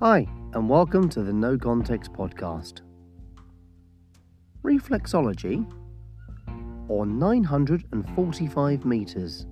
Hi, and welcome to the No Context Podcast. Reflexology, or 945 metres.